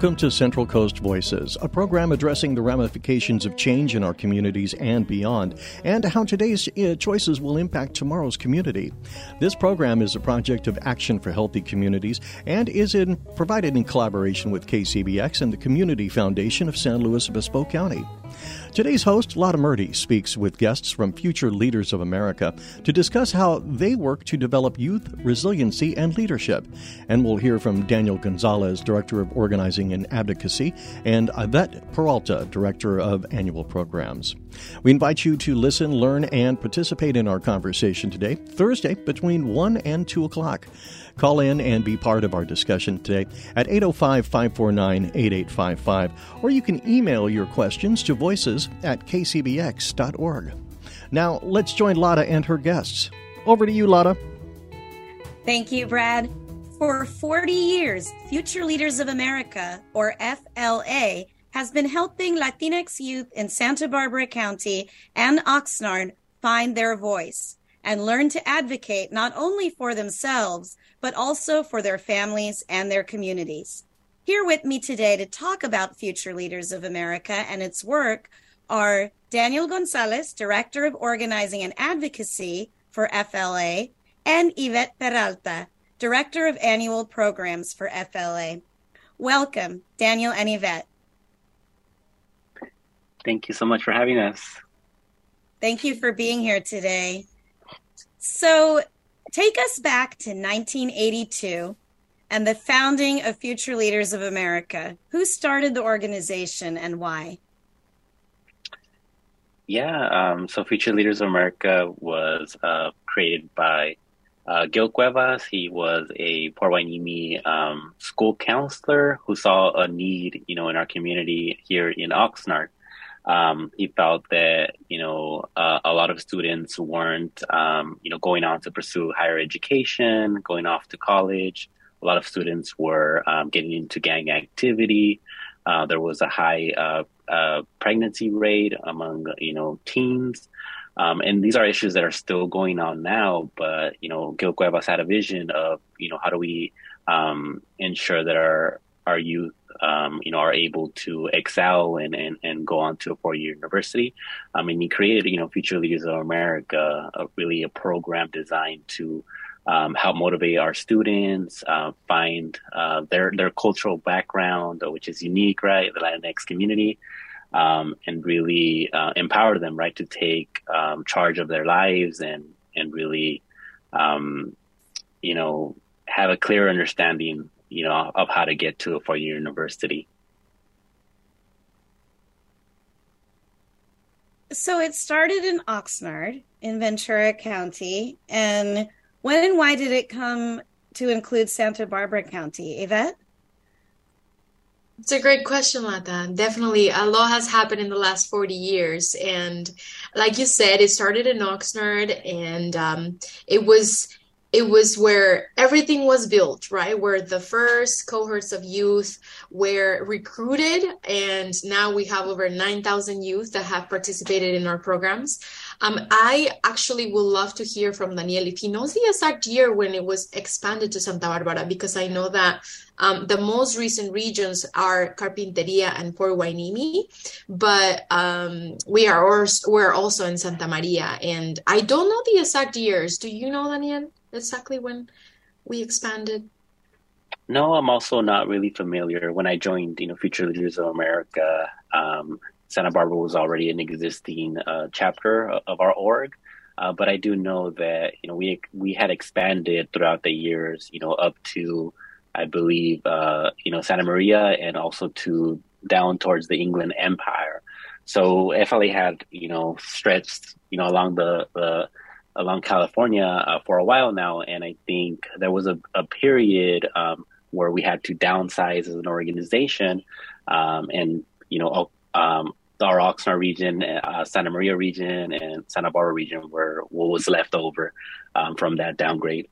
Welcome to Central Coast Voices, a program addressing the ramifications of change in our communities and beyond, and how today's uh, choices will impact tomorrow's community. This program is a project of Action for Healthy Communities and is in, provided in collaboration with KCBX and the Community Foundation of San Luis Obispo County. Today's host, Lata Murti, speaks with guests from Future Leaders of America to discuss how they work to develop youth resiliency and leadership. And we'll hear from Daniel Gonzalez, Director of Organizing and Advocacy, and Yvette Peralta, Director of Annual Programs. We invite you to listen, learn, and participate in our conversation today, Thursday, between 1 and 2 o'clock. Call in and be part of our discussion today at 805 549 8855, or you can email your questions to voices at kcbx.org. Now, let's join Lata and her guests. Over to you, Lata. Thank you, Brad. For 40 years, Future Leaders of America, or FLA, has been helping Latinx youth in Santa Barbara County and Oxnard find their voice and learn to advocate not only for themselves, but also for their families and their communities. Here with me today to talk about Future Leaders of America and its work are Daniel Gonzalez, Director of Organizing and Advocacy for FLA, and Yvette Peralta, Director of Annual Programs for FLA. Welcome, Daniel and Yvette. Thank you so much for having us. Thank you for being here today. So, take us back to 1982 and the founding of Future Leaders of America. Who started the organization and why? Yeah, um, so Future Leaders of America was uh, created by uh, Gil Cuevas. He was a Port Hueneme um, school counselor who saw a need, you know, in our community here in Oxnard um, he felt that you know uh, a lot of students weren't um, you know going on to pursue higher education, going off to college. A lot of students were um, getting into gang activity. Uh, there was a high uh, uh pregnancy rate among you know teens. Um, and these are issues that are still going on now, but you know, Gil Cuevas had a vision of you know how do we um, ensure that our our youth um, you know, are able to excel and, and, and go on to a four-year university. I mean, he created, you know, Future Leaders of America, a, really a program designed to um, help motivate our students, uh, find uh, their their cultural background, which is unique, right, the Latinx community, um, and really uh, empower them, right, to take um, charge of their lives and and really, um, you know, have a clear understanding you know, of how to get to a four-year university. So it started in Oxnard in Ventura County. And when and why did it come to include Santa Barbara County? Yvette? It's a great question, Lata. Definitely, a lot has happened in the last 40 years. And like you said, it started in Oxnard and um, it was it was where everything was built, right? Where the first cohorts of youth were recruited, and now we have over 9,000 youth that have participated in our programs. Um, I actually would love to hear from Daniel if he knows the exact year when it was expanded to Santa Barbara, because I know that um, the most recent regions are Carpinteria and Port Hueneme, but um, we are also, we're also in Santa Maria, and I don't know the exact years. Do you know, Daniel? Exactly when we expanded? No, I'm also not really familiar. When I joined, you know, Future Leaders of America, um, Santa Barbara was already an existing uh, chapter of our org. Uh, but I do know that you know we we had expanded throughout the years, you know, up to I believe uh, you know Santa Maria and also to down towards the Inland Empire. So FLA had you know stretched you know along the the along California uh, for a while now, and I think there was a, a period um, where we had to downsize as an organization, um, and you know, um, our Oxnard region, uh, Santa Maria region, and Santa Barbara region were what was left over um, from that downgrade.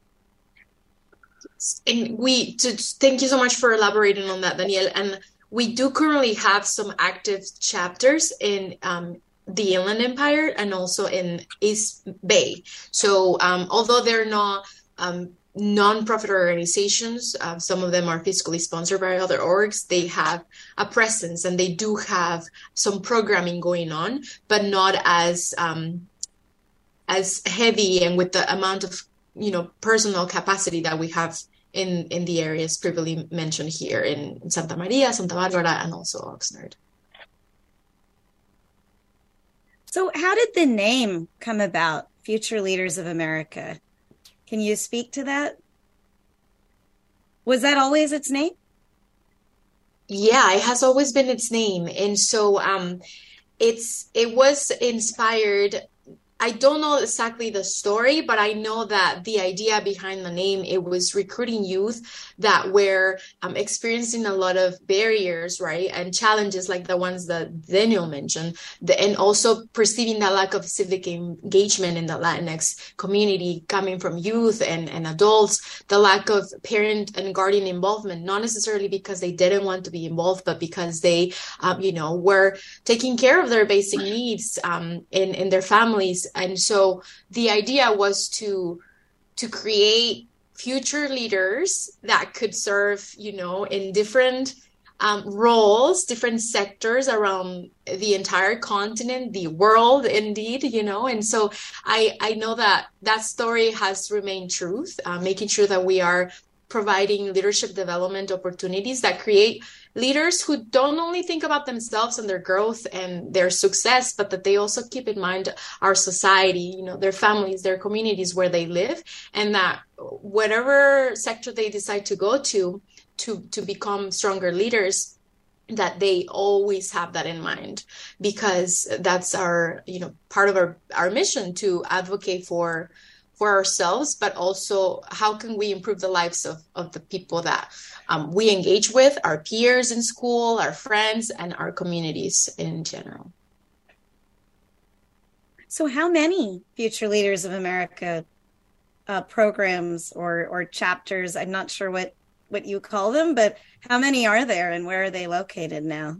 And we to, thank you so much for elaborating on that, Daniel. And we do currently have some active chapters in um, the Inland Empire and also in East Bay. So um, although they're not um, nonprofit organizations, uh, some of them are fiscally sponsored by other orgs, they have a presence and they do have some programming going on, but not as um, as heavy and with the amount of you know personal capacity that we have in in the areas previously mentioned here in Santa Maria, Santa Barbara, and also Oxnard. So, how did the name come about, Future Leaders of America? Can you speak to that? Was that always its name? Yeah, it has always been its name, and so um, it's it was inspired I don't know exactly the story, but I know that the idea behind the name it was recruiting youth that were um, experiencing a lot of barriers, right, and challenges like the ones that Daniel mentioned, the, and also perceiving the lack of civic engagement in the Latinx community coming from youth and, and adults, the lack of parent and guardian involvement, not necessarily because they didn't want to be involved, but because they, um, you know, were taking care of their basic needs um, in in their families and so the idea was to to create future leaders that could serve you know in different um, roles different sectors around the entire continent the world indeed you know. And so i i know that that story has remained truth uh, making sure that we are providing leadership development opportunities that create leaders who don't only think about themselves and their growth and their success but that they also keep in mind our society you know their families their communities where they live and that whatever sector they decide to go to to to become stronger leaders that they always have that in mind because that's our you know part of our our mission to advocate for for ourselves, but also how can we improve the lives of, of the people that um, we engage with, our peers in school, our friends, and our communities in general. So, how many Future Leaders of America uh, programs or or chapters? I'm not sure what what you call them, but how many are there, and where are they located now?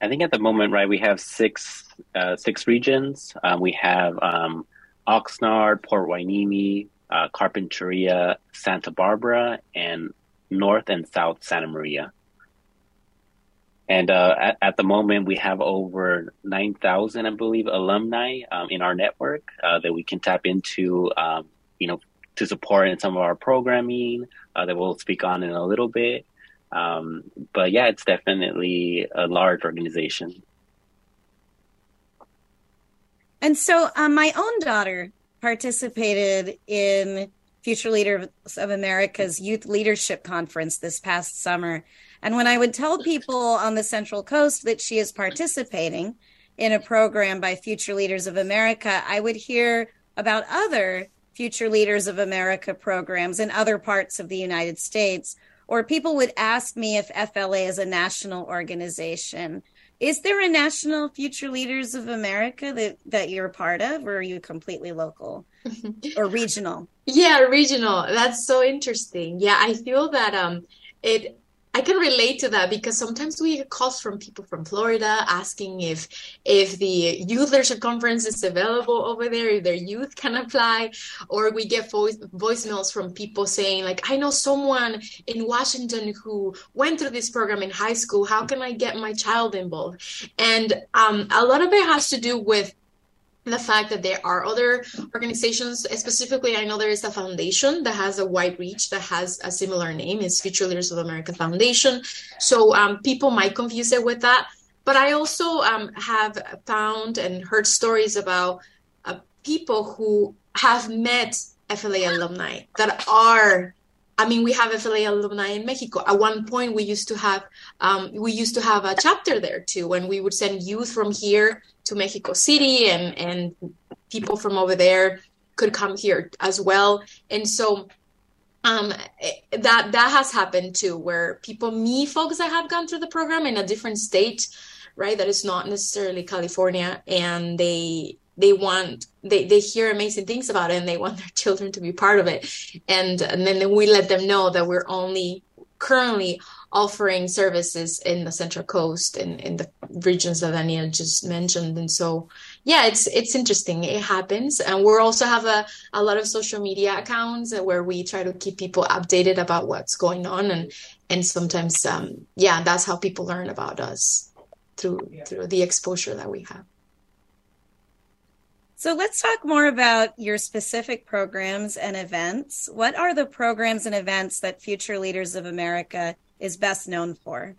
I think at the moment, right, we have six uh, six regions. Um, we have um, Oxnard, Port Hueneme, uh, Carpinteria, Santa Barbara, and North and South Santa Maria. And uh, at, at, the moment, we have over 9,000, I believe, alumni um, in our network uh, that we can tap into, um, you know, to support in some of our programming uh, that we'll speak on in a little bit. Um, but yeah, it's definitely a large organization. And so um, my own daughter participated in Future Leaders of America's Youth Leadership Conference this past summer. And when I would tell people on the Central Coast that she is participating in a program by Future Leaders of America, I would hear about other Future Leaders of America programs in other parts of the United States. Or people would ask me if FLA is a national organization. Is there a national Future Leaders of America that that you're a part of, or are you completely local or regional? Yeah, regional. That's so interesting. Yeah, I feel that um, it I can relate to that because sometimes we get calls from people from Florida asking if if the youth leadership conference is available over there, if their youth can apply, or we get voice voicemails from people saying like, I know someone in Washington who went through this program in high school. How can I get my child involved? And um, a lot of it has to do with the fact that there are other organizations specifically i know there is a foundation that has a wide reach that has a similar name. It's future leaders of america foundation. So um, people might confuse it with that. But i also um, have found and heard stories about uh, people who have met fla alumni that are I mean, we have FLA alumni in Mexico. At one point, we used to have um, we used to have a chapter there too, when we would send youth from here to Mexico City, and and people from over there could come here as well. And so um, that that has happened too, where people meet folks that have gone through the program in a different state, right? That is not necessarily California, and they they want they, they hear amazing things about it and they want their children to be part of it and and then we let them know that we're only currently offering services in the Central Coast and in the regions that Daniel just mentioned. And so, yeah, it's it's interesting. It happens, and we also have a a lot of social media accounts where we try to keep people updated about what's going on, and and sometimes, um, yeah, that's how people learn about us through through the exposure that we have. So let's talk more about your specific programs and events. What are the programs and events that Future Leaders of America is best known for?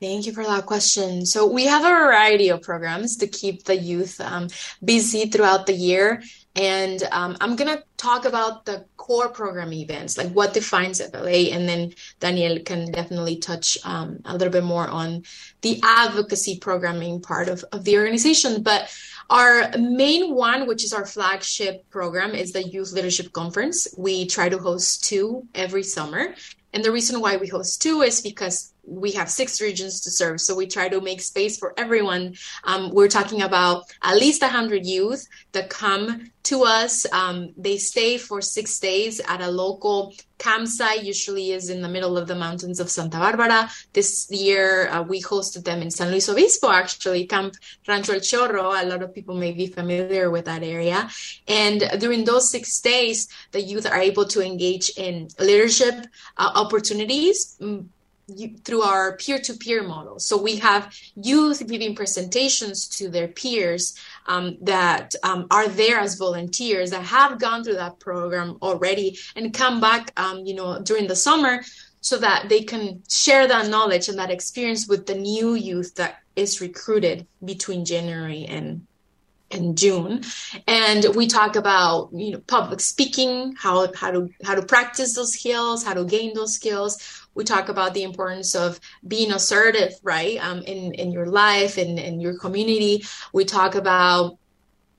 Thank you for that question. So we have a variety of programs to keep the youth um, busy throughout the year. And um, I'm going to talk about the core program events, like what defines FLA. And then Daniel can definitely touch um, a little bit more on the advocacy programming part of, of the organization. But our main one, which is our flagship program, is the Youth Leadership Conference. We try to host two every summer. And the reason why we host two is because we have six regions to serve. So we try to make space for everyone. Um, we're talking about at least 100 youth that come to us. Um, they stay for six days at a local campsite, usually is in the middle of the mountains of Santa Barbara. This year, uh, we hosted them in San Luis Obispo, actually, Camp Rancho El Chorro. A lot of people may be familiar with that area. And during those six days, the youth are able to engage in leadership uh, opportunities through our peer-to-peer model. So we have youth giving presentations to their peers um, that um, are there as volunteers that have gone through that program already and come back, um, you know, during the summer so that they can share that knowledge and that experience with the new youth that is recruited between January and in June, and we talk about you know public speaking, how how to how to practice those skills, how to gain those skills. We talk about the importance of being assertive, right, um, in in your life and in, in your community. We talk about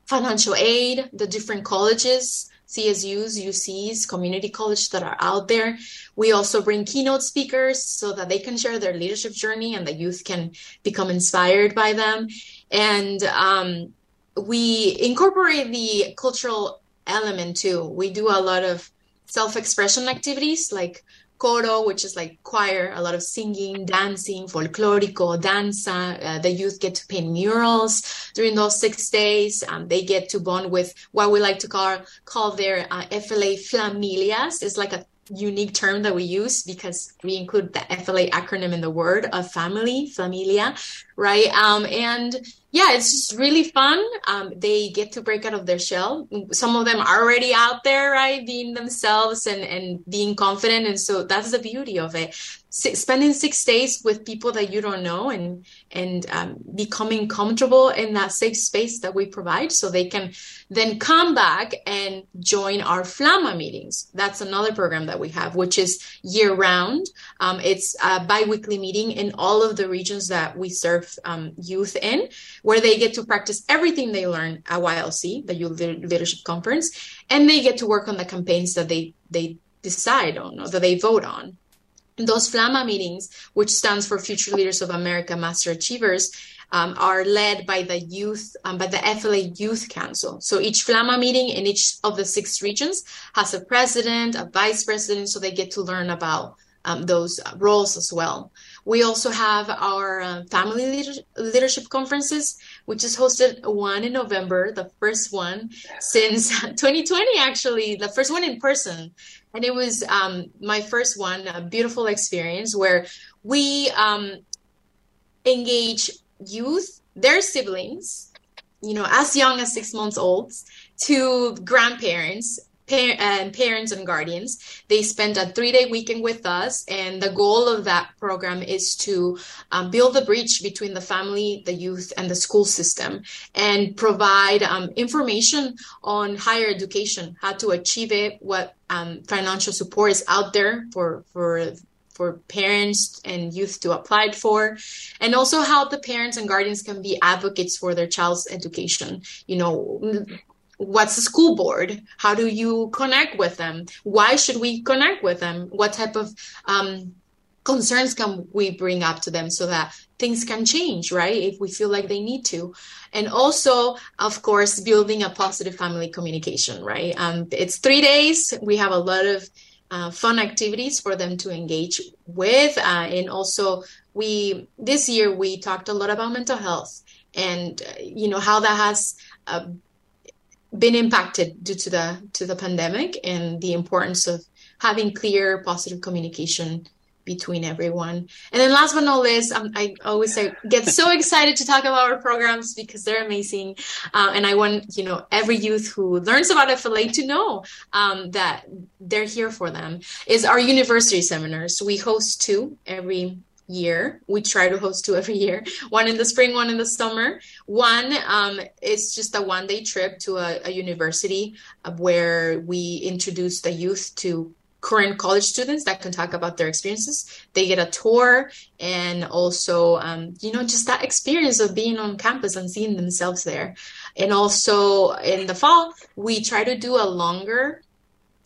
financial aid, the different colleges, CSUs, UCs, community colleges that are out there. We also bring keynote speakers so that they can share their leadership journey and the youth can become inspired by them. And um, we incorporate the cultural element too. We do a lot of self-expression activities like coro, which is like choir, a lot of singing, dancing, folklorico, danza. Uh, the youth get to paint murals during those six days. Um, they get to bond with what we like to call call their uh, FLA familias. It's like a unique term that we use because we include the FLA acronym in the word of family, familia, right? Um, and yeah, it's just really fun. Um, they get to break out of their shell. Some of them are already out there, right, being themselves and and being confident, and so that's the beauty of it spending six days with people that you don't know and and um, becoming comfortable in that safe space that we provide so they can then come back and join our flama meetings that's another program that we have which is year round um, it's a bi-weekly meeting in all of the regions that we serve um, youth in where they get to practice everything they learn at ylc the youth leadership conference and they get to work on the campaigns that they they decide on or that they vote on those FLAMA meetings, which stands for Future Leaders of America Master Achievers, um, are led by the youth, um, by the FLA Youth Council. So each FLAMA meeting in each of the six regions has a president, a vice president, so they get to learn about um, those roles as well. We also have our uh, family leadership conferences, which is hosted one in November, the first one since 2020, actually, the first one in person. And it was um, my first one, a beautiful experience where we um, engage youth, their siblings, you know, as young as six months old, to grandparents and parents and guardians. They spend a three day weekend with us, and the goal of that program is to um, build a bridge between the family, the youth, and the school system, and provide um, information on higher education, how to achieve it, what um, financial support is out there for for for parents and youth to apply for and also how the parents and guardians can be advocates for their child's education you know what's the school board? How do you connect with them? Why should we connect with them? What type of um, concerns can we bring up to them so that things can change right? If we feel like they need to. And also of course building a positive family communication right? Um, it's three days. We have a lot of uh, fun activities for them to engage with. Uh, and also, we this year we talked a lot about mental health and uh, you know how that has uh, been impacted due to the to the pandemic and the importance of having clear positive communication between everyone. And then last but not least, um, I always say get so excited to talk about our programs because they're amazing. Uh, and I want, you know, every youth who learns about FLA to know um, that they're here for them is our university seminars. We host two every year. We try to host two every year, one in the spring, one in the summer. One um, is just a one day trip to a, a university uh, where we introduce the youth to current college students that can talk about their experiences. They get a tour and also, um, you know, just that experience of being on campus and seeing themselves there. And also in the fall, we try to do a longer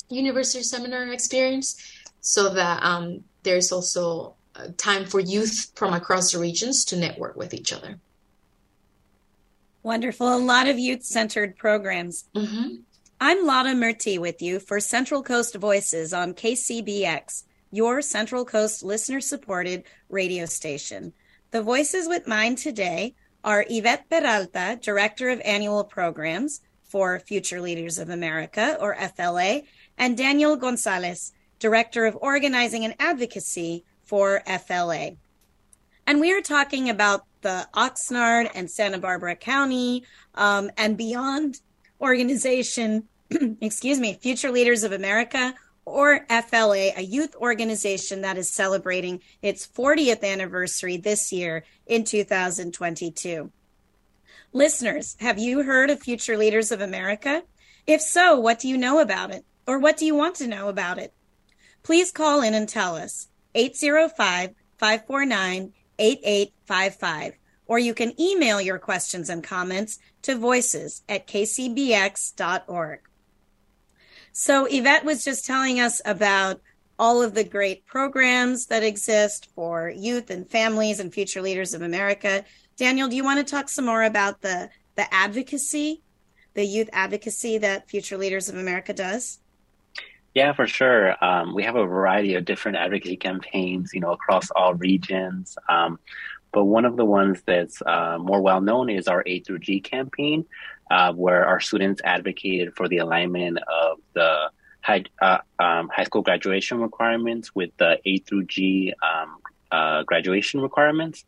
university seminar experience so that um, there's also time for youth from across the regions to network with each other. Wonderful. A lot of youth centered programs. Mm-hmm. I'm Lata Murti with you for Central Coast Voices on KCBX, your Central Coast listener supported radio station. The voices with mine today are Yvette Peralta, Director of Annual Programs for Future Leaders of America, or FLA, and Daniel Gonzalez, Director of Organizing and Advocacy for FLA. And we are talking about the Oxnard and Santa Barbara County um, and beyond organization, excuse me, Future Leaders of America, or FLA, a youth organization that is celebrating its 40th anniversary this year in 2022. Listeners, have you heard of Future Leaders of America? If so, what do you know about it? Or what do you want to know about it? Please call in and tell us 805 549 8855 or you can email your questions and comments to voices at kcbx.org. So, Yvette was just telling us about all of the great programs that exist for youth and families and future leaders of America. Daniel, do you want to talk some more about the, the advocacy, the youth advocacy that Future Leaders of America does? Yeah, for sure. Um, we have a variety of different advocacy campaigns, you know, across all regions. Um, but one of the ones that's uh, more well known is our A through G campaign, uh, where our students advocated for the alignment of the high, uh, um, high school graduation requirements with the A through G um, uh, graduation requirements.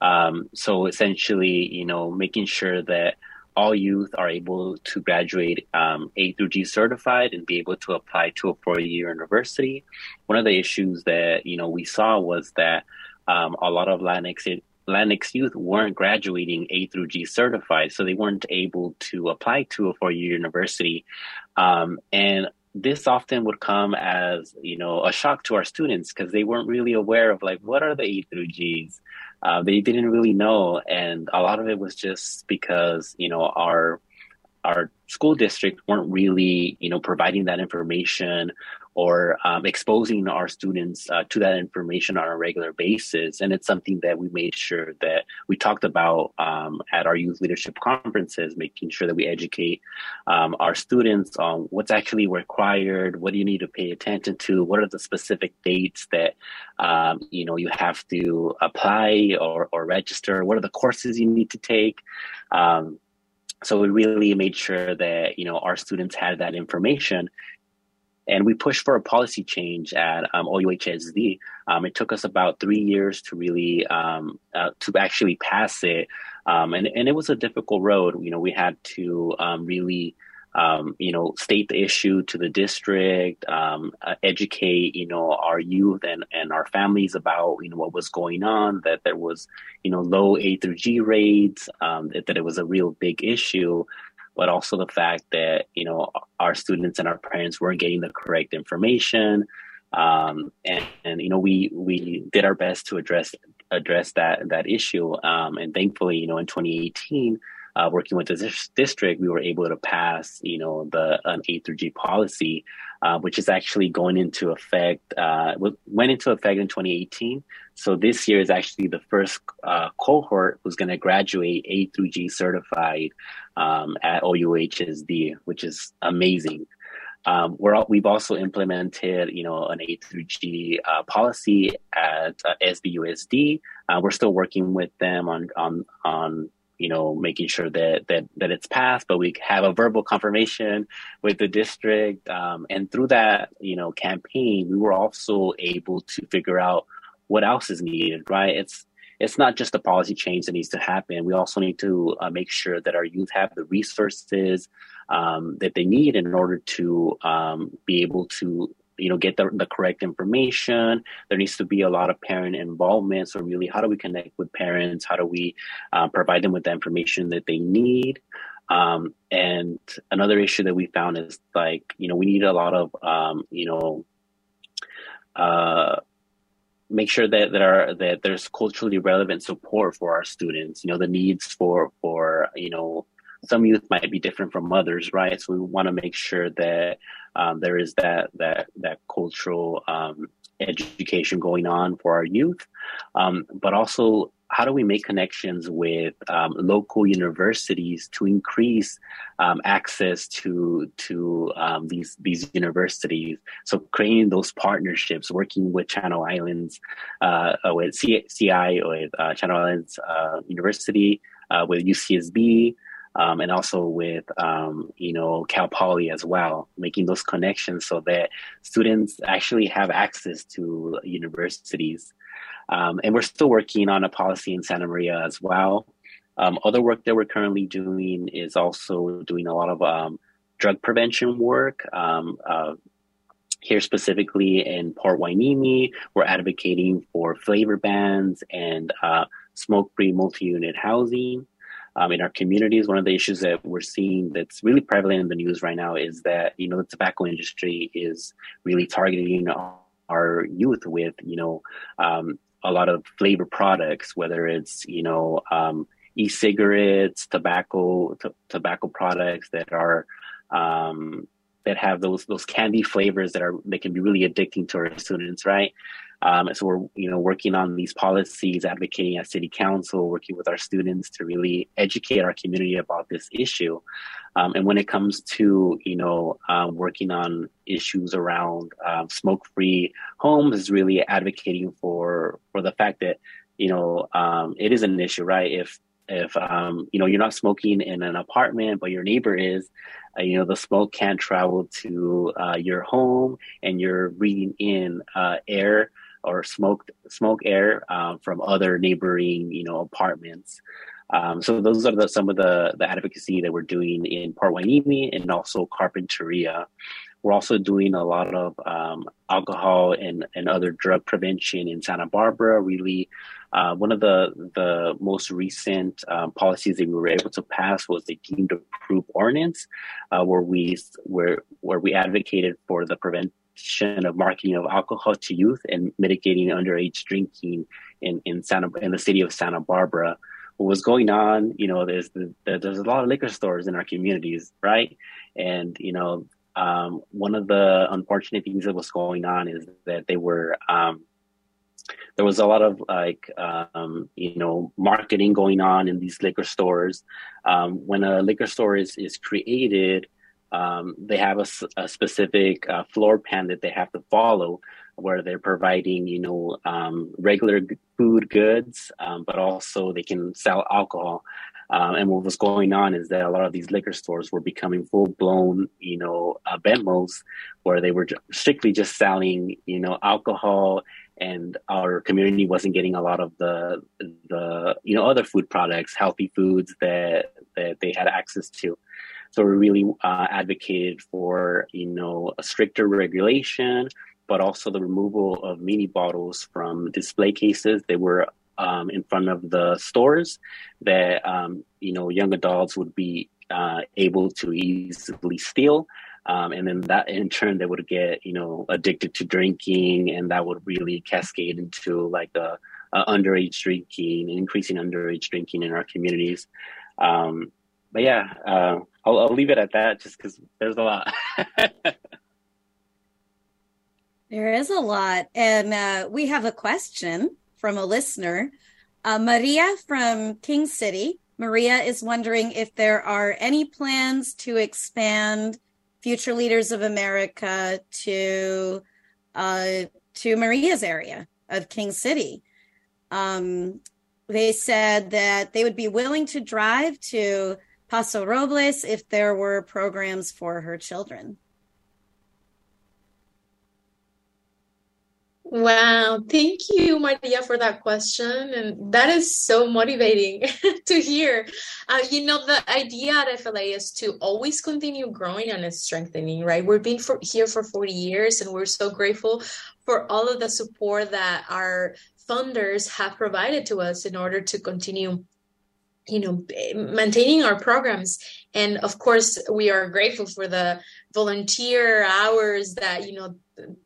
Um, so essentially, you know, making sure that all youth are able to graduate um, A through G certified and be able to apply to a four-year university. One of the issues that you know we saw was that um, a lot of Latinx Latinx youth weren't graduating A through G certified, so they weren't able to apply to a four-year university. Um, and this often would come as you know a shock to our students because they weren't really aware of like what are the A through Gs. Uh, they didn't really know, and a lot of it was just because you know our our school district weren't really you know providing that information or um, exposing our students uh, to that information on a regular basis. And it's something that we made sure that we talked about um, at our youth leadership conferences, making sure that we educate um, our students on what's actually required, what do you need to pay attention to, what are the specific dates that um, you know you have to apply or, or register, what are the courses you need to take. Um, so we really made sure that you know our students had that information and we pushed for a policy change at um, OUHSD. Um, it took us about three years to really um, uh, to actually pass it, um, and and it was a difficult road. You know, we had to um, really. Um, you know, state the issue to the district, uh, educate, you know, our youth and, and our families about, you know, what was going on, that there was, you know, low A through G rates, that, that it was a real big issue but also the fact that you know our students and our parents weren't getting the correct information um, and, and, you know we we did our best to address address that that issue um, and thankfully you know in 2018 uh, working with the district we were able to pass you know the an A through G policy uh, which is actually going into effect, uh, went into effect in 2018. So this year is actually the first uh, cohort who's going to graduate A through G certified um, at OUHSD, which is amazing. um, we're all, we've also implemented, you know, an A through G uh, policy at uh, SBUSD. Uh, we're still working with them on on on you know making sure that that that it's passed, but we have a verbal confirmation with the district, um, and through that you know campaign, we were also able to figure out what else is needed. Right? It's it's not just a policy change that needs to happen. We also need to uh, make sure that our youth have the resources um, that they need in order to um, be able to you know get the, the correct information. There needs to be a lot of parent involvement. So really how do we connect with parents? How do we uh, provide them with the information that they need? Um, and another issue that we found is like you know we need a lot of um, you know uh, make sure that that are that there's culturally relevant support for our students you know the needs for for you know some youth might be different from others right so we want to make sure that um, there is that that that cultural um, education going on for our youth um, but also how do we make connections with um, local universities to increase um, access to to um, these these universities? So creating those partnerships, working with Channel Islands, uh, with CI, with uh, Channel Islands uh, University, uh, with UCSB. Um, and also with um, you know Cal Poly as well, making those connections so that students actually have access to universities. Um, and we're still working on a policy in Santa Maria as well. Um, other work that we're currently doing is also doing a lot of um, drug prevention work. Um, uh, here specifically in Port Hueneme, we're advocating for flavor bans and uh, smoke-free multi-unit housing. Um, in our communities, one of the issues that we're seeing that's really prevalent in the news right now is that you know the tobacco industry is really targeting our youth with you know um, a lot of flavor products, whether it's you know um, e-cigarettes, tobacco, t- tobacco products that are um, that have those those candy flavors that are that can be really addicting to our students, right? Um, so we're you know working on these policies, advocating at city council, working with our students to really educate our community about this issue. Um, and when it comes to you know um, working on issues around um, smoke-free homes, is really advocating for for the fact that you know um, it is an issue, right? If if um, you know you're not smoking in an apartment, but your neighbor is, uh, you know the smoke can travel to uh, your home, and you're breathing in uh, air or smoke smoke air uh, from other neighboring you know apartments. Um, so those are the, some of the the advocacy that we're doing in Port Hueneme and also Carpinteria. We're also doing a lot of um, alcohol and, and other drug prevention in Santa Barbara. Really, uh, one of the the most recent um, policies that we were able to pass was the deemed approved ordinance, uh, where we where where we advocated for the prevent of marketing of alcohol to youth and mitigating underage drinking in, in Santa in the city of Santa Barbara. What was going on, you know, there's the, there's a lot of liquor stores in our communities, right? And you know, um, one of the unfortunate things that was going on is that they were um, there was a lot of like um, you know marketing going on in these liquor stores. Um, when a liquor store is is created, um, they have a, a specific uh, floor plan that they have to follow where they're providing you know um, regular food goods um, but also they can sell alcohol. Um, and what was going on is that a lot of these liquor stores were becoming full blown you know uh, Bentmos where they were strictly just selling you know alcohol and our community wasn't getting a lot of the the you know other food products healthy foods that that they had access to so we really uh, advocated for, you know, a stricter regulation, but also the removal of mini bottles from display cases. They were um, in front of the stores that, um, you know, young adults would be uh, able to easily steal. Um, and then that in turn, they would get, you know, addicted to drinking and that would really cascade into like the uh, underage drinking, increasing underage drinking in our communities. Um, but yeah, uh, I'll, I'll leave it at that just because there's a lot. there is a lot. And uh, we have a question from a listener. Uh, Maria from King City. Maria is wondering if there are any plans to expand Future Leaders of America to uh, to Maria's area of King City. Um, they said that they would be willing to drive to Paso Robles if there were programs for her children. Wow, thank you, Maria, for that question. And that is so motivating to hear. Uh, you know, the idea at FLA is to always continue growing and strengthening, right? We've been for, here for 40 years and we're so grateful for all of the support that our funders have provided to us in order to continue you know maintaining our programs. And of course we are grateful for the volunteer hours that you know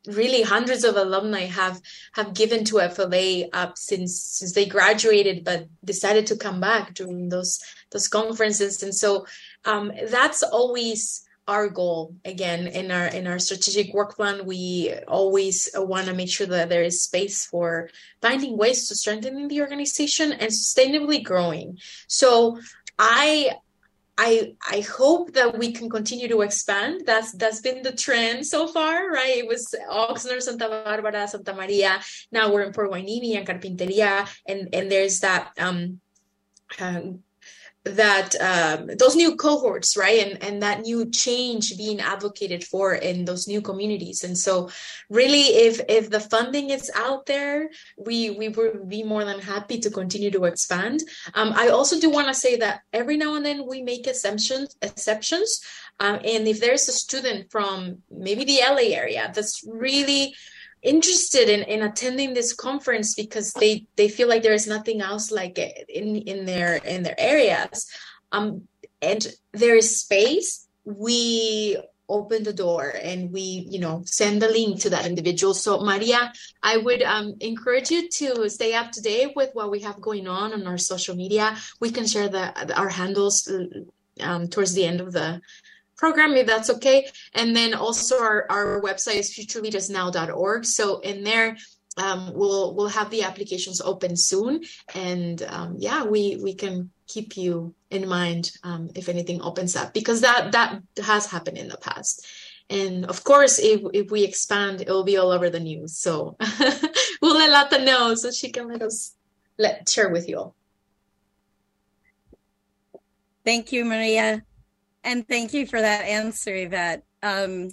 really hundreds of alumni have have given to FLA up since since they graduated but decided to come back during those those conferences. And so um, that's always our goal again in our in our strategic work plan we always want to make sure that there is space for finding ways to strengthening the organization and sustainably growing so i I I hope that we can continue to expand. That's that's been the trend so far, right? It was Oxnard, Santa Barbara, Santa Maria. Now we're in Port Hueneme and Carpinteria, and and there's that um, uh, that um, those new cohorts right? And and that new change being advocated for in those new communities. And so really if if the funding is out there we we would be more than happy to continue to expand. Um, i also do want to say that every now and then we make exceptions exceptions. Um, and if there's a student from maybe the la area that's really interested in, in attending this conference because they they feel like there is nothing else like it in in their in their areas. Um and there is space. We open the door and we you know send the link to that individual. So maria i would um, encourage you to stay up to date with what we have going on on our social media. We can share the our handles um, towards the end of the program if that's okay. And then also our, our website is futureleadersnow.org so in there um, we'll we'll have the applications open soon. And um, yeah we we can keep you in mind um, if anything opens up because that that has happened in the past. And of course if, if we expand it will be all over the news. So we'll let lata know so she can let us let share with you all. Thank you maria and thank you for that answer, Yvette. Um,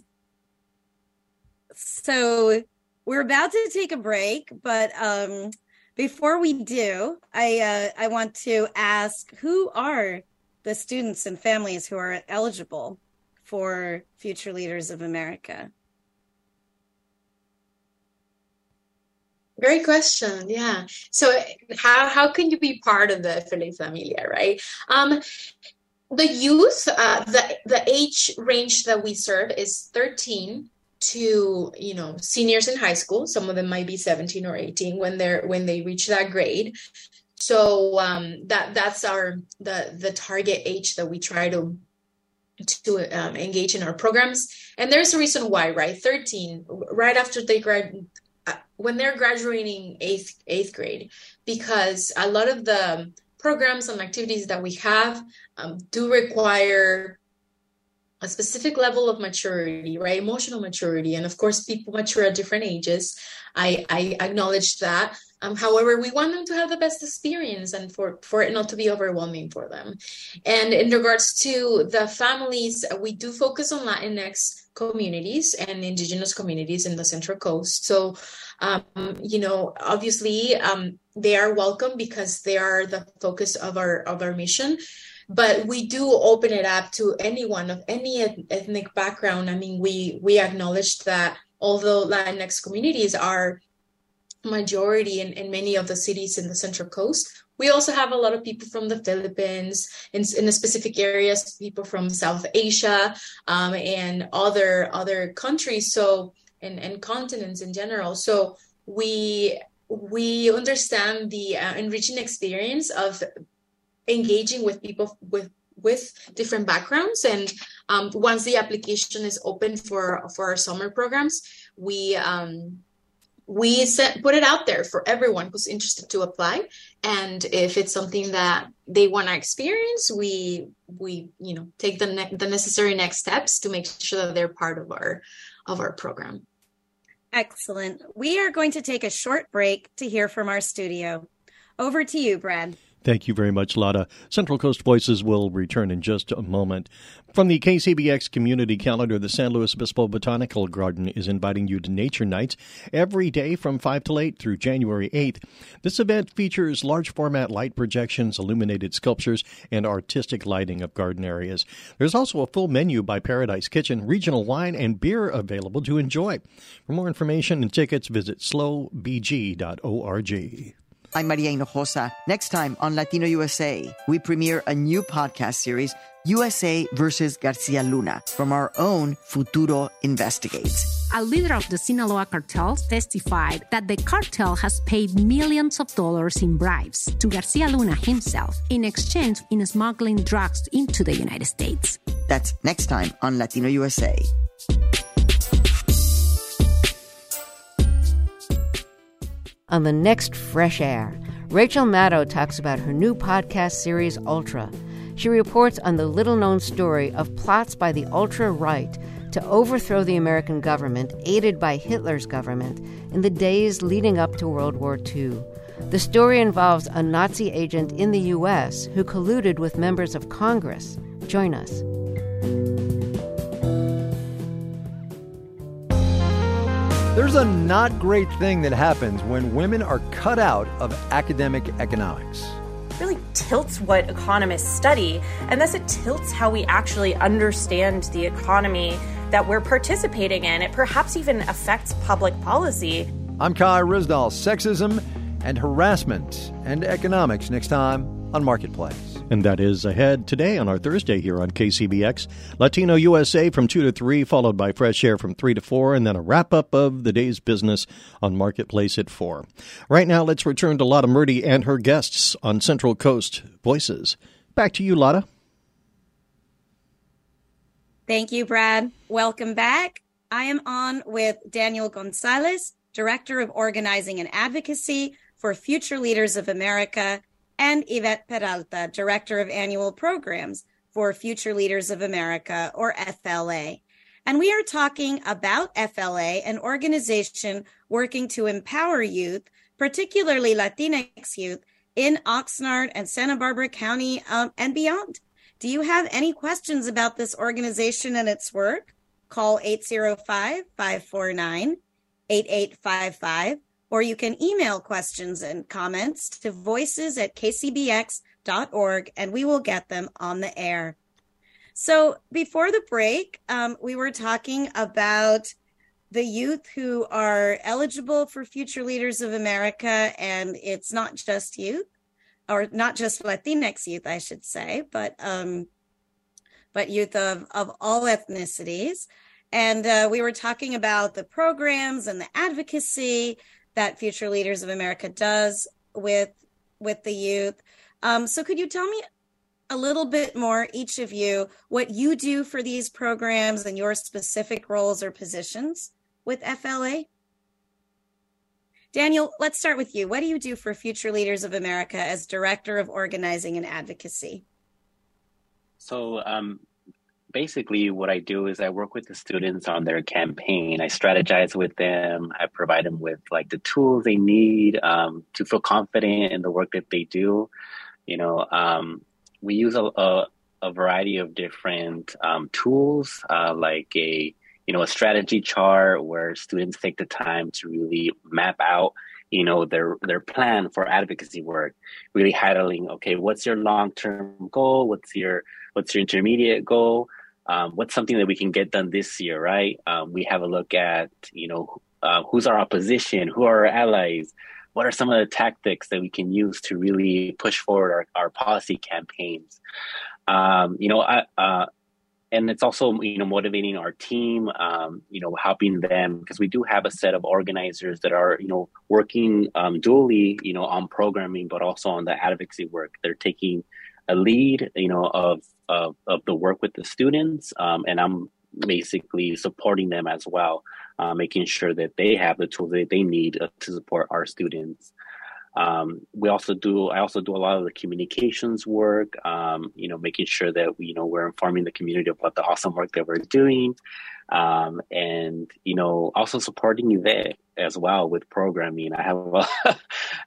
so we're about to take a break, but um, before we do, I uh, I want to ask who are the students and families who are eligible for Future Leaders of America? Great question. Yeah. So how how can you be part of the FLA Familia, right? Um, the youth, uh, the the age range that we serve is 13 to you know seniors in high school. Some of them might be 17 or 18 when they're when they reach that grade. So um, that that's our the the target age that we try to to um, engage in our programs. And there's a reason why, right? 13, right after they grad, uh, when they're graduating eighth eighth grade, because a lot of the programs and activities that we have um, do require a specific level of maturity, right? Emotional maturity. And of course, people mature at different ages. I, I acknowledge that. Um, however, we want them to have the best experience and for, for it not to be overwhelming for them. And in regards to the families, we do focus on Latinx communities and indigenous communities in the Central Coast. So, um, you know, obviously, um, they are welcome because they are the focus of our of our mission but we do open it up to anyone of any ethnic background. I mean, we we acknowledge that although Latinx communities are majority in, in many of the cities in the Central Coast, we also have a lot of people from the Philippines, in, in the specific areas, people from South Asia, um, and other other countries. So and, and continents in general. So we we understand the uh, enriching experience of engaging with people with with different backgrounds and um, once the application is open for for our summer programs we um, we set, put it out there for everyone who's interested to apply. And if it's something that they want to experience, we we you know take the ne- the necessary next steps to make sure that they're part of our of our program. Excellent. We are going to take a short break to hear from our studio. Over to you, Brad. Thank you very much, Lata. Central Coast Voices will return in just a moment. From the KCBX community calendar, the San Luis Obispo Botanical Garden is inviting you to Nature Nights every day from 5 to 8 through January 8th. This event features large format light projections, illuminated sculptures, and artistic lighting of garden areas. There's also a full menu by Paradise Kitchen, regional wine, and beer available to enjoy. For more information and tickets, visit slobg.org. I'm Maria Hinojosa. Next time on Latino USA, we premiere a new podcast series, USA versus Garcia Luna, from our own Futuro Investigates. A leader of the Sinaloa cartel testified that the cartel has paid millions of dollars in bribes to Garcia Luna himself in exchange in smuggling drugs into the United States. That's next time on Latino USA. On the next Fresh Air, Rachel Maddow talks about her new podcast series, Ultra. She reports on the little known story of plots by the ultra right to overthrow the American government, aided by Hitler's government, in the days leading up to World War II. The story involves a Nazi agent in the U.S. who colluded with members of Congress. Join us. There's a not great thing that happens when women are cut out of academic economics. really tilts what economists study, and thus it tilts how we actually understand the economy that we're participating in. It perhaps even affects public policy. I'm Kai Ryssdal. Sexism and harassment and economics next time on Marketplace. And that is ahead today on our Thursday here on KCBX. Latino USA from 2 to 3, followed by Fresh Air from 3 to 4, and then a wrap up of the day's business on Marketplace at 4. Right now, let's return to Lata Murti and her guests on Central Coast Voices. Back to you, Lata. Thank you, Brad. Welcome back. I am on with Daniel Gonzalez, Director of Organizing and Advocacy for Future Leaders of America, and Yvette Peralta, Director of Annual Programs for Future Leaders of America, or FLA. And we are talking about FLA, an organization working to empower youth, particularly Latinx youth, in Oxnard and Santa Barbara County um, and beyond. Do you have any questions about this organization and its work? Call 805 549 8855, or you can email questions and comments to voices at kcbx.org and we will get them on the air. So before the break, um, we were talking about the youth who are eligible for Future Leaders of America, and it's not just youth, or not just Latinx youth, I should say, but um, but youth of of all ethnicities. And uh, we were talking about the programs and the advocacy that Future Leaders of America does with with the youth. Um, so, could you tell me a little bit more, each of you, what you do for these programs and your specific roles or positions with FLA? Daniel, let's start with you. What do you do for Future Leaders of America as Director of Organizing and Advocacy? So, um, basically, what I do is I work with the students on their campaign. I strategize with them. I provide them with like the tools they need um, to feel confident in the work that they do. You know, um, we use a, a, a, variety of different um, tools, uh, like a you know a strategy chart where students take the time to really map out you know their their plan for advocacy work really highlighting okay what's your long term goal what's your what's your intermediate goal? Um, what's something that we can get done this year right? Um, we have a look at you know uh, who's our opposition who are our allies what are some of the tactics that we can use to really push forward our, our policy campaigns? Um, you know I, uh, and it's also you know motivating our team um, you know helping them because we do have a set of organizers that are you know working um, dually you know on programming but also on the advocacy work. They're taking a lead you know of of, of the work with the students um, and i'm basically supporting them as well uh, making sure that they have the tools that they need uh, to support our students. Um, we also do. I also do a lot of the communications work. Um, you know, making sure that we, you know, we're informing the community about the awesome work that we're doing, um, and you know, also supporting Yvette as well with programming. I have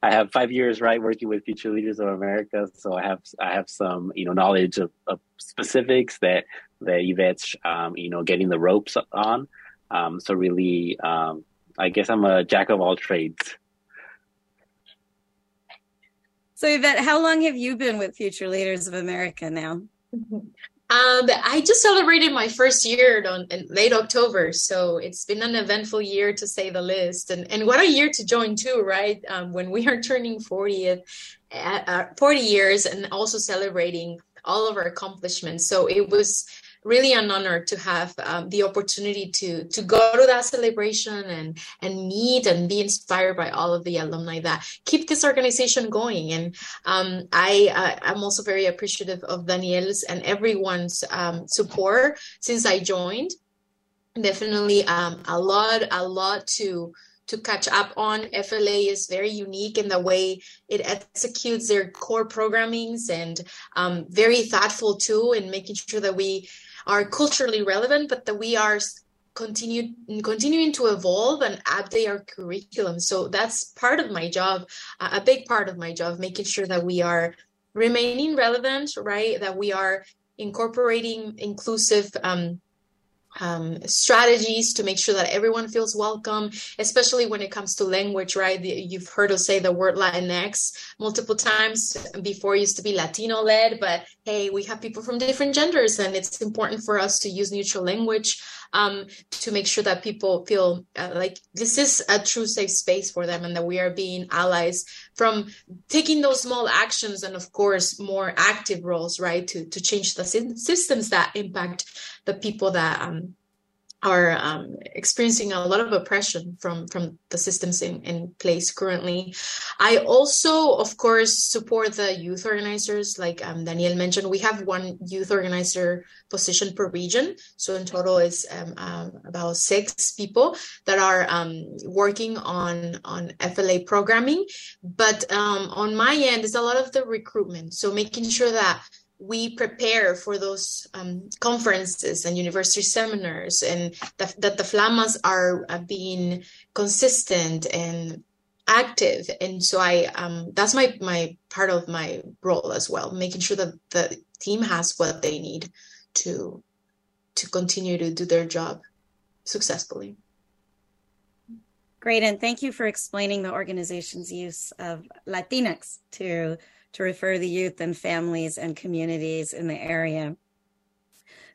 I have five years right working with Future Leaders of America, so I have I have some you know knowledge of, of specifics that that Yvette's um, you know getting the ropes on. Um, so really, um, I guess I'm a jack of all trades. So, Yvette, how long have you been with Future Leaders of America now? Um, I just celebrated my first year on in late October, so it's been an eventful year to say the least. And and what a year to join too, right? Um, when we are turning 40th, uh, 40 years, and also celebrating all of our accomplishments. So it was really an honor to have um, the opportunity to to go to that celebration and and meet and be inspired by all of the alumni that keep this organization going. And um, I uh, I'm also very appreciative of Daniel's and everyone's um, support since I joined. Definitely um, a lot a lot to to catch up on. FLA is very unique in the way it executes their core programmings and um, very thoughtful too in making sure that we are culturally relevant, but that we are continue continuing to evolve and update our curriculum. So that's part of my job, a big part of my job, making sure that we are remaining relevant, right? That we are incorporating inclusive um, um, strategies to make sure that everyone feels welcome, especially when it comes to language, right? You've heard us say the word Latinx multiple times. Before used to be Latino led, but hey, we have people from different genders, and it's important for us to use neutral language um, to make sure that people feel uh, like this is a true safe space for them and that we are being allies from taking those small actions and of course more active roles right to to change the systems that impact the people that um, are um, experiencing a lot of oppression from from the systems in, in place currently. I also, of course, support the youth organizers. Like um, Daniel mentioned, we have one youth organizer position per region. So in total, it's um, uh, about six people that are um, working on on FLA programming. But um, on my end, it's a lot of the recruitment. So making sure that we prepare for those um, conferences and university seminars and that the flamas are uh, being consistent and active. And so i um, that's my my part of my role as well making sure that the team has what they need to to continue to do their job successfully great and thank you for explaining the organization's use of latinx to to refer the youth and families and communities in the area.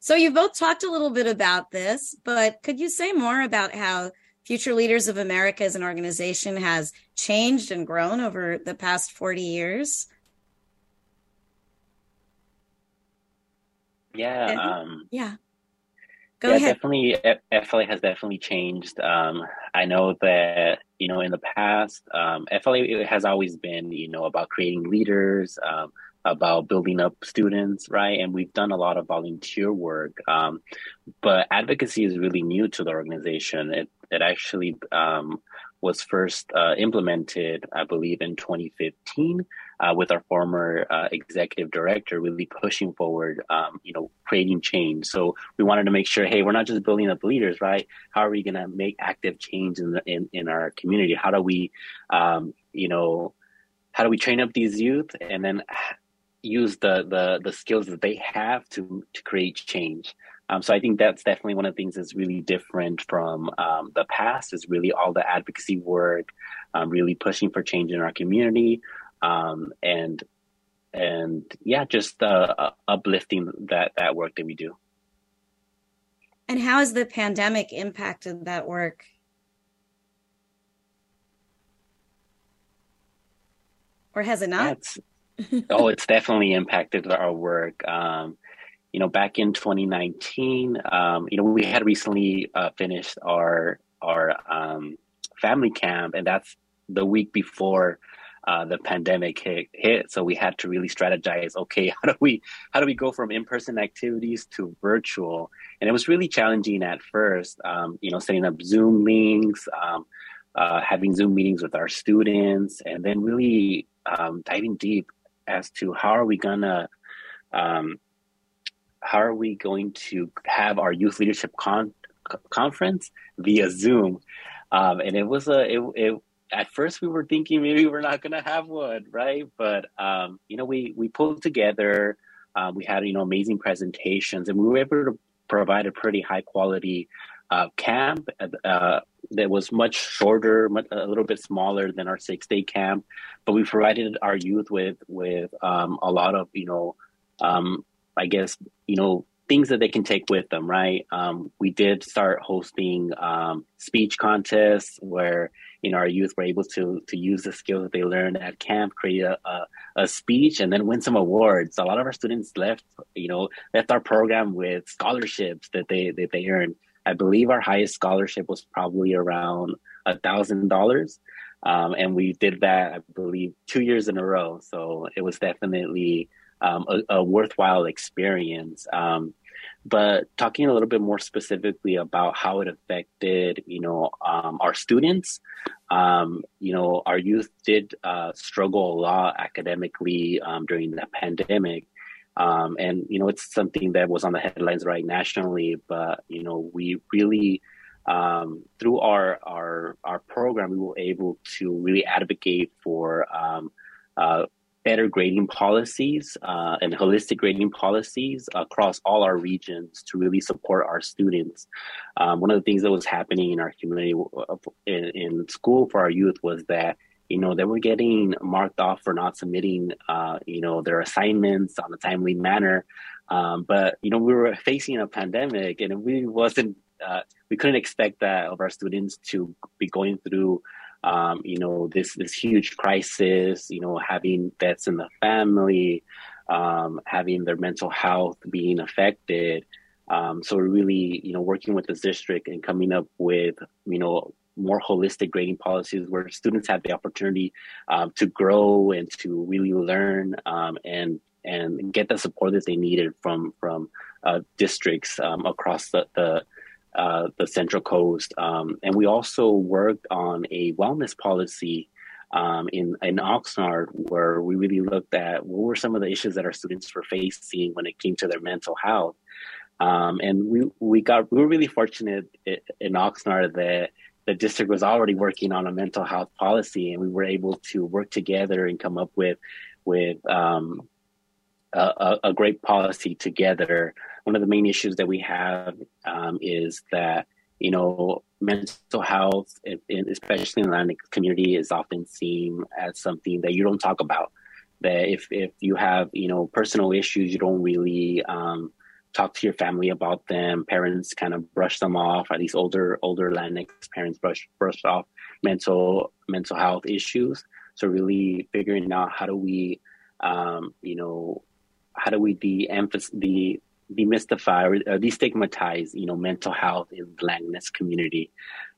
So you both talked a little bit about this, but could you say more about how Future Leaders of America as an organization has changed and grown over the past 40 years? Yeah. Um, yeah. Go yeah, ahead. definitely. FLA has definitely changed. Um, I know that you know in the past, um, FLA has always been you know about creating leaders, um, about building up students, right? And we've done a lot of volunteer work. Um, but advocacy is really new to the organization. It it actually um, was first uh, implemented, I believe, in 2015 uh, with our former uh, executive director, really pushing forward, um, you know, creating change. So we wanted to make sure, hey, we're not just building up leaders, right? How are we going to make active change in, the, in in our community? How do we, um, you know, how do we train up these youth and then use the the the skills that they have to to create change? Um, so I think that's definitely one of the things that's really different from um, the past is really all the advocacy work, um, really pushing for change in our community, um, and and yeah, just uh, uh, uplifting that that work that we do. And how has the pandemic impacted that work? Or has it not? oh, it's definitely impacted our work. Um, you know, back in 2019, um, you know, we had recently uh, finished our our um, family camp, and that's the week before uh, the pandemic hit, hit. So we had to really strategize. Okay, how do we how do we go from in person activities to virtual? And it was really challenging at first. Um, you know, setting up Zoom links, um, uh, having Zoom meetings with our students, and then really um, diving deep as to how are we gonna um, how are we going to have our youth leadership con- conference via Zoom? Um, and it was a it, it at first we were thinking maybe we're not going to have one, right? But um, you know, we we pulled together. Uh, we had you know amazing presentations, and we were able to provide a pretty high quality uh, camp uh, that was much shorter, much, a little bit smaller than our six day camp. But we provided our youth with with um, a lot of you know, um, I guess you know things that they can take with them, right? Um, we did start hosting um, speech contests where you know our youth were able to to use the skills that they learned at camp, create a, a, a, speech, and then win some awards. A lot of our students left, you know, left our program with scholarships that they that they earned. I believe our highest scholarship was probably around a thousand dollars. Um, and we did that, I believe, two years in a row. So it was definitely um, a, a, worthwhile experience. Um, but talking a little bit more specifically about how it affected, you know, um, our students, um, you know, our youth did uh, struggle a lot academically um, during the pandemic. Um, and, you know, it's something that was on the headlines right nationally, but, you know, we really, um, through our, our, our program, we were able to really advocate for um, uh, better grading policies uh, and holistic grading policies across all our regions to really support our students. Um, one of the things that was happening in our community uh, in, in, school for our youth was that you know they were getting marked off for not submitting uh, you know their assignments on a timely manner. Um, but you know we were facing a pandemic, and really wasn't. Uh, we couldn't expect that of our students to be going through um, you know, this this huge crisis, you know, having deaths in the family, um, having their mental health being affected. Um, so really, you know, working with the district and coming up with, you know, more holistic grading policies where students have the opportunity um, to grow and to really learn um, and and get the support that they needed from from uh, districts um, across the, the uh, the Central Coast. Um, and we also worked on a wellness policy um, in, in Oxnard where we really looked at what were some of the issues that our students were facing when it came to their mental health. Um, and we, we got, we were really fortunate in Oxnard that the district was already working on a mental health policy and we were able to work together and come up with, with, um, a, a, great policy together one of the main issues that we have um, is that you know mental health, especially in the Latinx community, is often seen as something that you don't talk about. That if if you have you know personal issues, you don't really um, talk to your family about them. Parents kind of brush them off. At least older older Latinx parents brush brush off mental mental health issues. So really figuring out how do we, um, you know, how do we de-emphasize the demystify or, or destigmatize, you know, mental health in the Latinx community.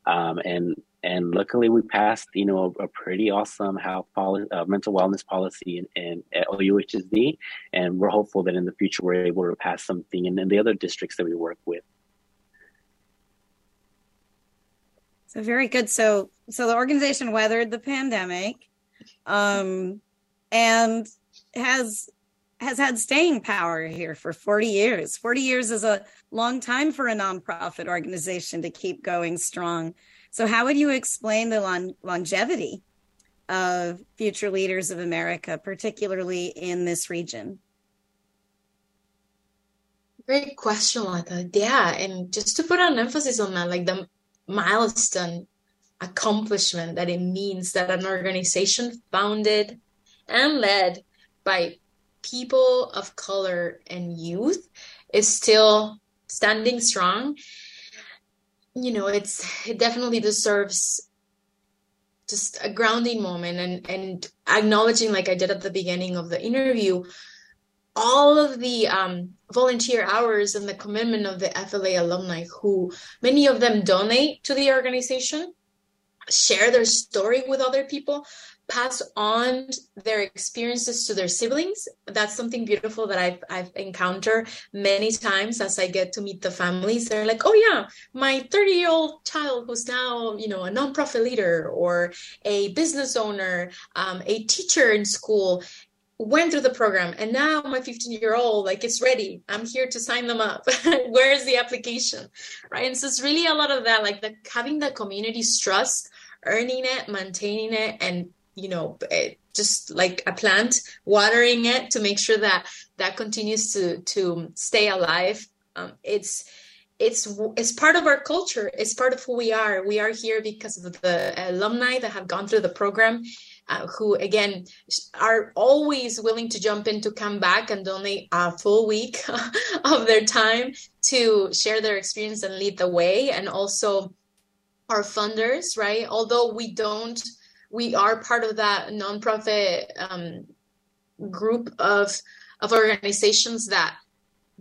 Um, and and luckily we passed, you know, a, a pretty awesome health policy, uh, mental wellness policy in, in at OUHSD, and we're hopeful that in the future we're able to pass something in, in the other districts that we work with. So very good. So so the organization weathered the pandemic, um, and has has had staying power here for 40 years. 40 years is a long time for a nonprofit organization to keep going strong. So, how would you explain the long- longevity of Future Leaders of America, particularly in this region? Great question, Lata. Yeah, and just to put an emphasis on that, like the milestone accomplishment that it means that an organization founded and led by people of color and youth is still standing strong. You know it's it definitely deserves just a grounding moment and and acknowledging like i did at the beginning of the interview all of the um, volunteer hours and the commitment of the FLA alumni who many of them donate to the organization share their story with other people pass on their experiences to their siblings. That's something beautiful that I've I've encountered many times as I get to meet the families. They're like, "Oh yeah, my 30-year-old child who's now, you know, a nonprofit leader or a business owner, um, a teacher in school, went through the program and now my 15 year old like it's ready i'm here to sign them up where's the application right and so it's really a lot of that like the having the community's trust earning it maintaining it and you know eh, just like a plant watering it to make sure that that continues to to stay alive. Um, it's it's it's part of our culture. It's part of who we are. We are here because of the alumni that have gone through the program uh, who again are always willing to jump in to come back and donate a full week of their time to share their experience and lead the way. And also our funders right? Although we don't we are part of that nonprofit um, group of of organizations that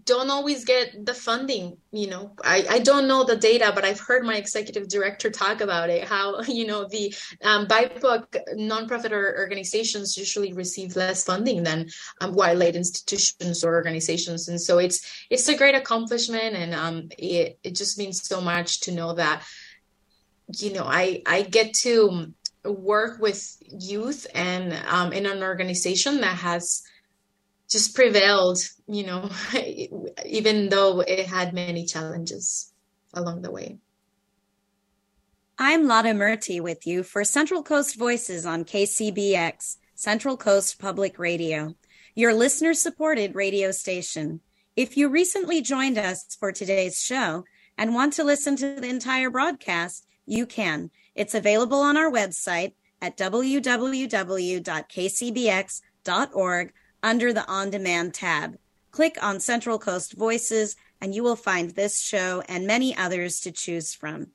don't always get the funding you know. I, I don't know the data but i've heard my executive director talk about it how you know the um, bipoc nonprofit or organizations usually receive less funding than um, white aid institutions or organizations. And so it's it's a great accomplishment and um, it, it just means so much to know that you know i i get to work with youth and um, in an organization that has just prevailed, you know, even though it had many challenges along the way. I'm Lata Murti with you for Central Coast Voices on KCBX, Central Coast Public Radio, your listener supported radio station. If you recently joined us for today's show and want to listen to the entire broadcast, you can. It's available on our website at www.kcbx.org under the On Demand tab. Click on Central Coast Voices and you will find this show and many others to choose from.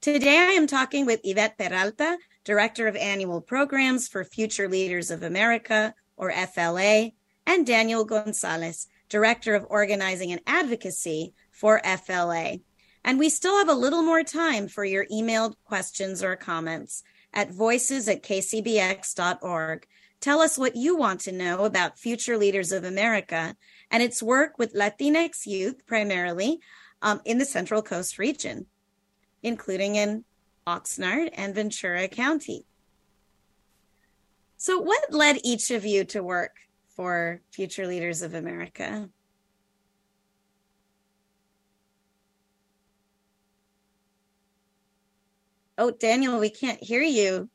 Today I am talking with Yvette Peralta, Director of Annual Programs for Future Leaders of America, or FLA, and Daniel Gonzalez, Director of Organizing and Advocacy for FLA. And we still have a little more time for your emailed questions or comments at voices at kcbx.org. Tell us what you want to know about Future Leaders of America and its work with Latinx youth primarily um, in the Central Coast region, including in Oxnard and Ventura County. So, what led each of you to work for Future Leaders of America? Oh, Daniel, we can't hear you.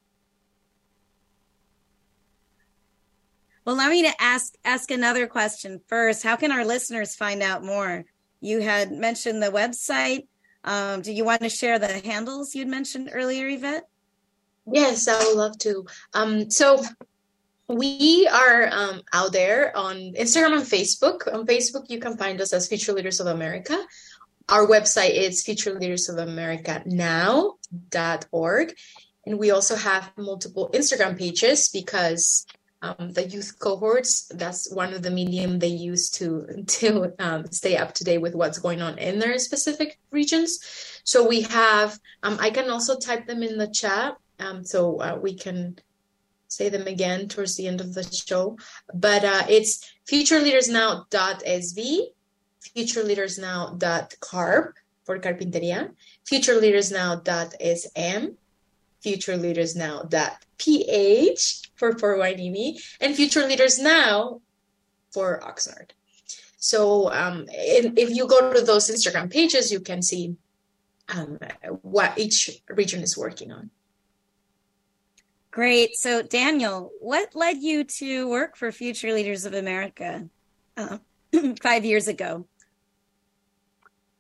Well, allow me to ask ask another question first. How can our listeners find out more? You had mentioned the website. Um, do you want to share the handles you'd mentioned earlier, Yvette? Yes, I would love to. Um, so we are um, out there on Instagram and Facebook. On Facebook, you can find us as Future Leaders of America. Our website is futureleadersofamerica.now.org. And we also have multiple Instagram pages because um, the youth cohorts that's one of the medium they use to to um, stay up to date with what's going on in their specific regions. So we have um, i can also type them in the chat um, so uh, we can say them again towards the end of the show. But uh, it's futureleadersnow.sb futureleadersnow.carp for carpinteria futureleadersnow.sm futureleadersnow.ph for Port Hueneme, and Future Leaders Now for Oxnard. So um, if you go to those Instagram pages, you can see um, what each region is working on. Great. So, Daniel, what led you to work for Future Leaders of America uh, five years ago?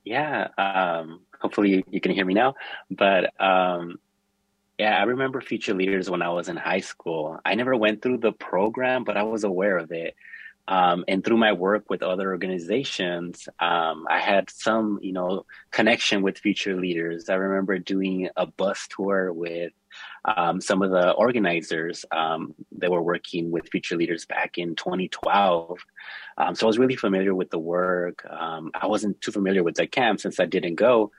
Yeah, um, hopefully you, can hear me now. But um, yeah, I remember Future Leaders when I was in high school. I never went through the program, but I was aware of it. Um, and through my work with other organizations, um, I had some, you know, connection with future leaders. I remember doing a bus tour with um, some of the organizers um, that were working with future leaders back in 2012. Um, so I was really familiar with the work. Um, I wasn't too familiar with the camp since I didn't go,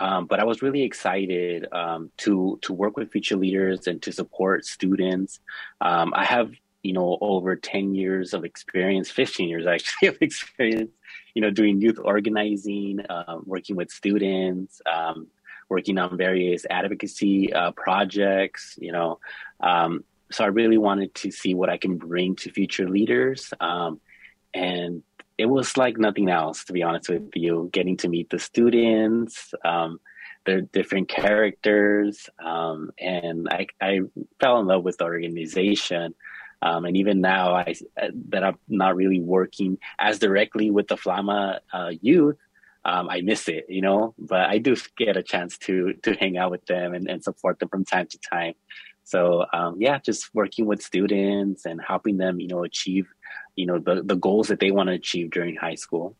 Um, but I was really excited um, to to work with future leaders and to support students. I have you know over 10 years of experience 15 years actually of experience you know doing youth organizing uh, working with students um, working on various advocacy uh, projects you know um, so i really wanted to see what i can bring to future leaders um, and it was like nothing else to be honest with you getting to meet the students um, their different characters um, and I, I fell in love with the organization um, and even now, I that I'm not really working as directly with the Flama uh, youth. Um, I miss it, you know, but I do get a chance to to hang out with them and, and support them from time to time. So um, yeah, just working with students and helping them, you know, achieve, you know, the the goals that they want to achieve during high school.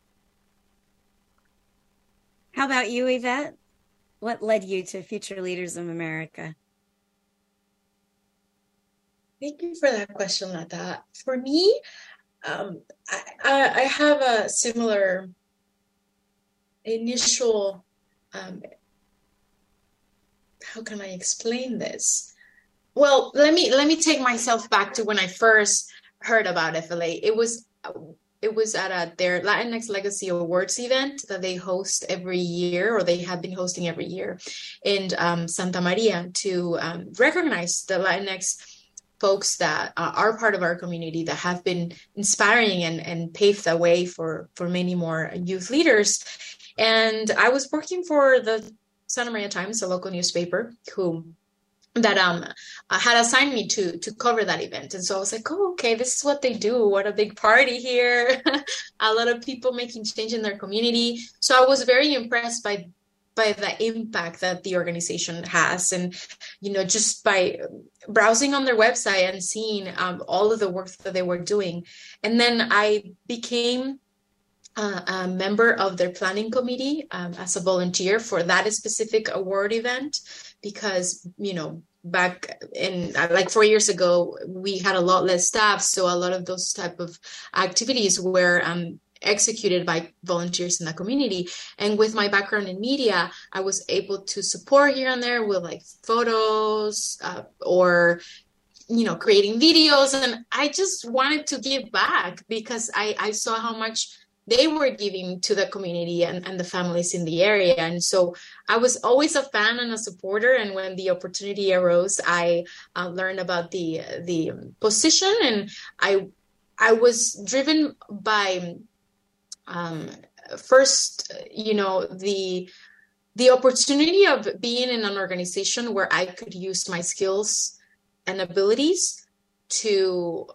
How about you, Yvette? What led you to Future Leaders of America? Thank you for that question, Lata. For me, um, I, I, I, have a similar initial. Um, how can I explain this? Well, let me let me take myself back to when I first heard about FLA. It was it was at a, their Latinx Legacy Awards event that they host every year, or they have been hosting every year, in um, Santa Maria to um, recognize the Latinx folks that uh, are part of our community that have been inspiring and, and paved the way for, for many more youth leaders. And I was working for the Santa Maria Times, a local newspaper, who that um uh, had assigned me to to cover that event. And so i was like oh okay this is what they do. What a big party here. A lot of people making change in their community. So i was very impressed by by the impact that the organization has. And you know just by browsing on their website and seeing um, all of the work that they were doing. And then i became uh, a member of their planning committee um, as a volunteer for that specific award event because you know back in like four years ago we had a lot less staff so a lot of those type of activities were um, executed by volunteers in the community. And with my background in media, I was able to support here and there with like photos uh, or you know creating videos and i just wanted to give back because i i saw how much they were giving to the community and, and the families in the area. And so i was always a fan and a supporter. And when the opportunity arose i uh, learned about the the position. And i i was driven by um, first you know the the opportunity of being in an organization where i could use my skills and abilities to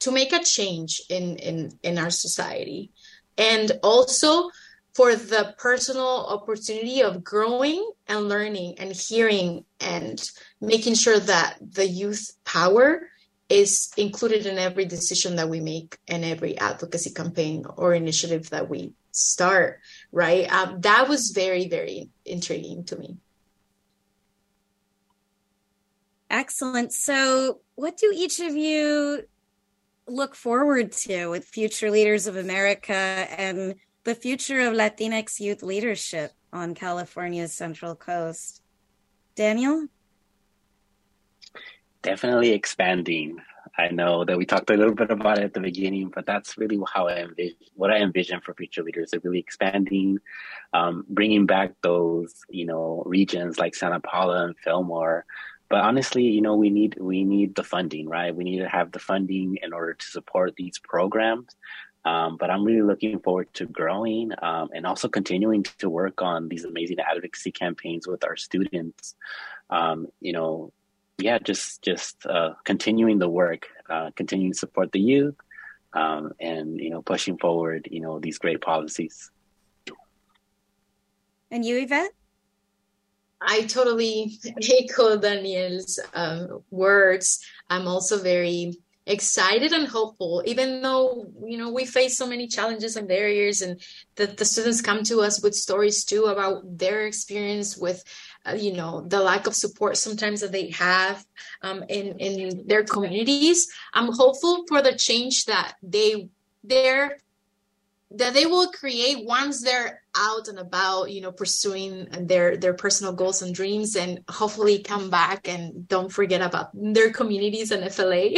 to make a change in in in our society. And also for the personal opportunity of growing and learning and hearing and making sure that the youth power is included in every decision that we make and every advocacy campaign or initiative that we start right? Um, that was very very intriguing to me. Excellent. So what do each of you look forward to with future leaders of america and the future of latinx youth leadership on california's central coast daniel definitely expanding. I know that we talked a little bit about it at the beginning, but that's really how I envision what I envision for future leaders. Are really expanding, um, bringing back those you know regions like Santa Paula and Fillmore. But honestly, you know, we need we need the funding, right? We need to have the funding in order to support these programs. Um, but I'm really looking forward to growing um, and also continuing to work on these amazing advocacy campaigns with our students. Um, you know, yeah, just just uh, continuing the work, uh, continuing to support the youth, um, and you know, pushing forward, you know, these great policies. And you, Yvette? I totally echo Daniel's um, words. I'm also very excited and hopeful, even though you know we face so many challenges and barriers, and that the students come to us with stories too about their experience with uh, you know the lack of support sometimes that they have um, in in their communities i'm hopeful for the change that they they're that they will create once they're out and about you know pursuing their their personal goals and dreams and hopefully come back and don't forget about their communities and fla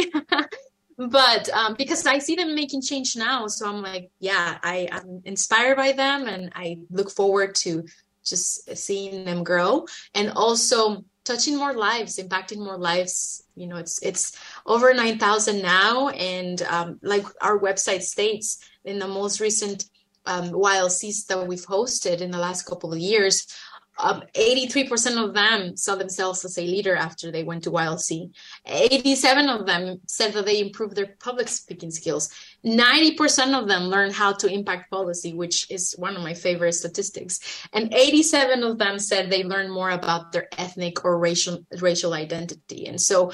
but um, because i see them making change now so i'm like yeah I, i'm inspired by them and i look forward to just seeing them grow and also touching more lives impacting more lives. You know it's it's over 9000 now and um, like our website states in the most recent um, ylcs that we've hosted in the last couple of years um, 83% of them saw themselves as a leader after they went to YLC. 87 of them said that they improved their public speaking skills. 90% of them learned how to impact policy, which is one of my favorite statistics. And 87 of them said they learned more about their ethnic or racial racial identity. And so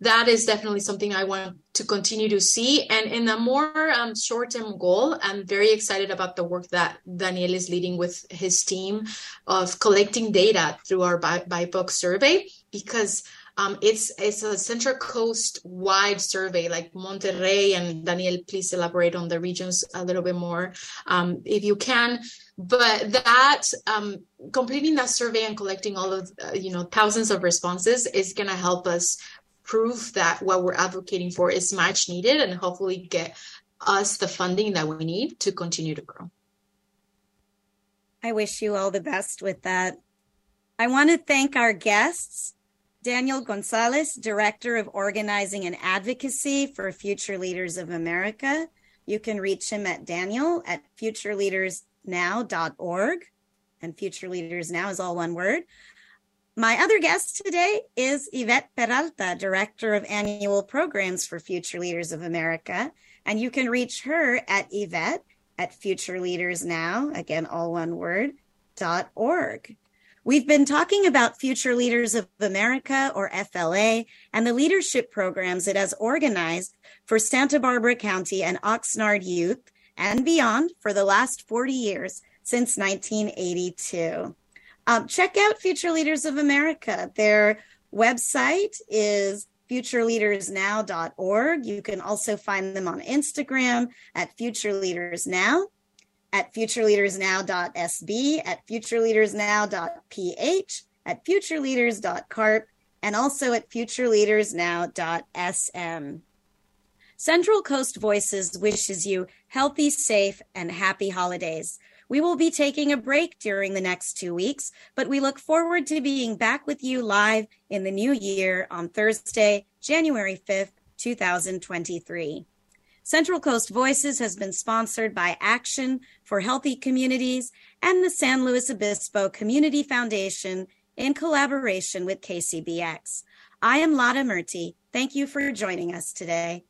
that is definitely something I want to continue to see. And in a more um, short term goal, I'm very excited about the work that Daniel is leading with his team of collecting data through our BIPOC survey because um, it's it's a Central Coast wide survey, like Monterey and Daniel. Please elaborate on the regions a little bit more, um, if you can. But that um, completing that survey and collecting all of uh, you know thousands of responses is going to help us prove that what we're advocating for is much needed and hopefully get us the funding that we need to continue to grow. I wish you all the best with that. I want to thank our guests, Daniel Gonzalez, Director of Organizing and Advocacy for Future Leaders of America. You can reach him at Daniel at futureleadersnow.org. And Future Leaders Now is all one word. My other guest today is Yvette Peralta, Director of Annual Programs for Future Leaders of America. And you can reach her at Yvette at Future Leaders Now, again, all one word, dot org. We've been talking about Future Leaders of America, or FLA, and the leadership programs it has organized for Santa Barbara County and Oxnard youth and beyond for the last 40 years since 1982. Um, check out Future Leaders of America. Their website is futureleadersnow.org. You can also find them on Instagram at Future Leaders Now, at futureleadersnow.sb, at futureleadersnow.ph, at futureleaders.carp, and also at futureleadersnow.sm. Central Coast Voices wishes you healthy, safe, and happy holidays. We will be taking a break during the next two weeks, but we look forward to being back with you live in the new year on Thursday, January 5th, 2023. Central Coast Voices has been sponsored by Action for Healthy Communities and the San Luis Obispo Community Foundation in collaboration with KCBX. I am Lata Murti. Thank you for joining us today.